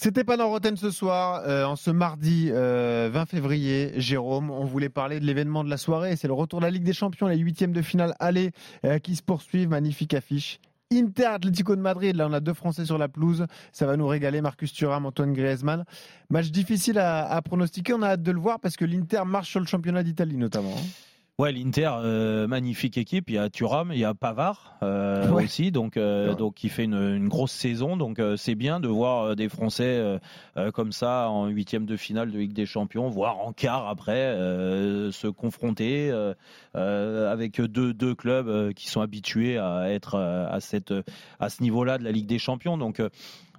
C'était pas dans Rotten ce soir, euh, en ce mardi 20 euh, février, Jérôme, on voulait parler de l'événement de la soirée, c'est le retour de la Ligue des Champions, les huitièmes de finale aller euh, qui se poursuivent, magnifique affiche. Inter Atlético de Madrid, là on a deux Français sur la pelouse, ça va nous régaler, Marcus Thuram, Antoine Griezmann. Match difficile à, pronostiquer, on a hâte de le voir parce que l'Inter marche sur le championnat d'Italie notamment. Hein. Ouais, l'Inter, euh, magnifique équipe. Il y a Thuram, il y a Pavard euh, aussi, donc euh, donc qui fait une, une, grosse saison. Donc c'est bien de voir des Français comme ça en huitième de finale de Ligue des Champions, voire en quart après, se confronter avec deux deux clubs qui sont habitués à être à cette à ce niveau-là de la Ligue des Champions. Donc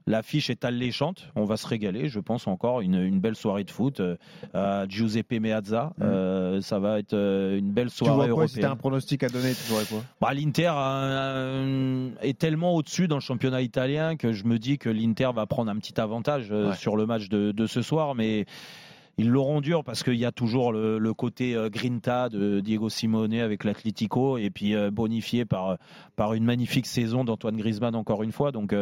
L'affiche est alléchante. On va se régaler, je pense encore une, une belle soirée de foot euh, à Giuseppe Meazza. Mm. Euh, ça va être euh, une belle soirée tu vois quoi, un pronostic à donner, tu vois quoi? Bah, L'Inter est tellement au-dessus dans le championnat italien que je me dis que l'Inter va prendre un petit avantage sur le match de, de ce soir, mais ils l'auront dur parce qu'il y a toujours le, le, côté grinta de Diego Simone avec l'Atlético et puis bonifié par par une magnifique saison d'Antoine Griezmann encore une fois. Donc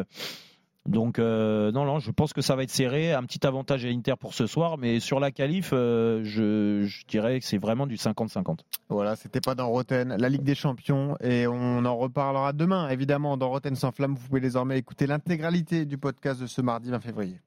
donc euh, non, non, je pense que ça va être serré. Un petit avantage à l'Inter pour ce soir, mais sur la qualif, euh, je, dirais que c'est vraiment du 50-50. Voilà, c'était pas dans Roten, la Ligue des Champions, et on en reparlera demain, évidemment, dans Roten sans flamme. Vous pouvez désormais écouter l'intégralité du podcast de ce mardi 20 février.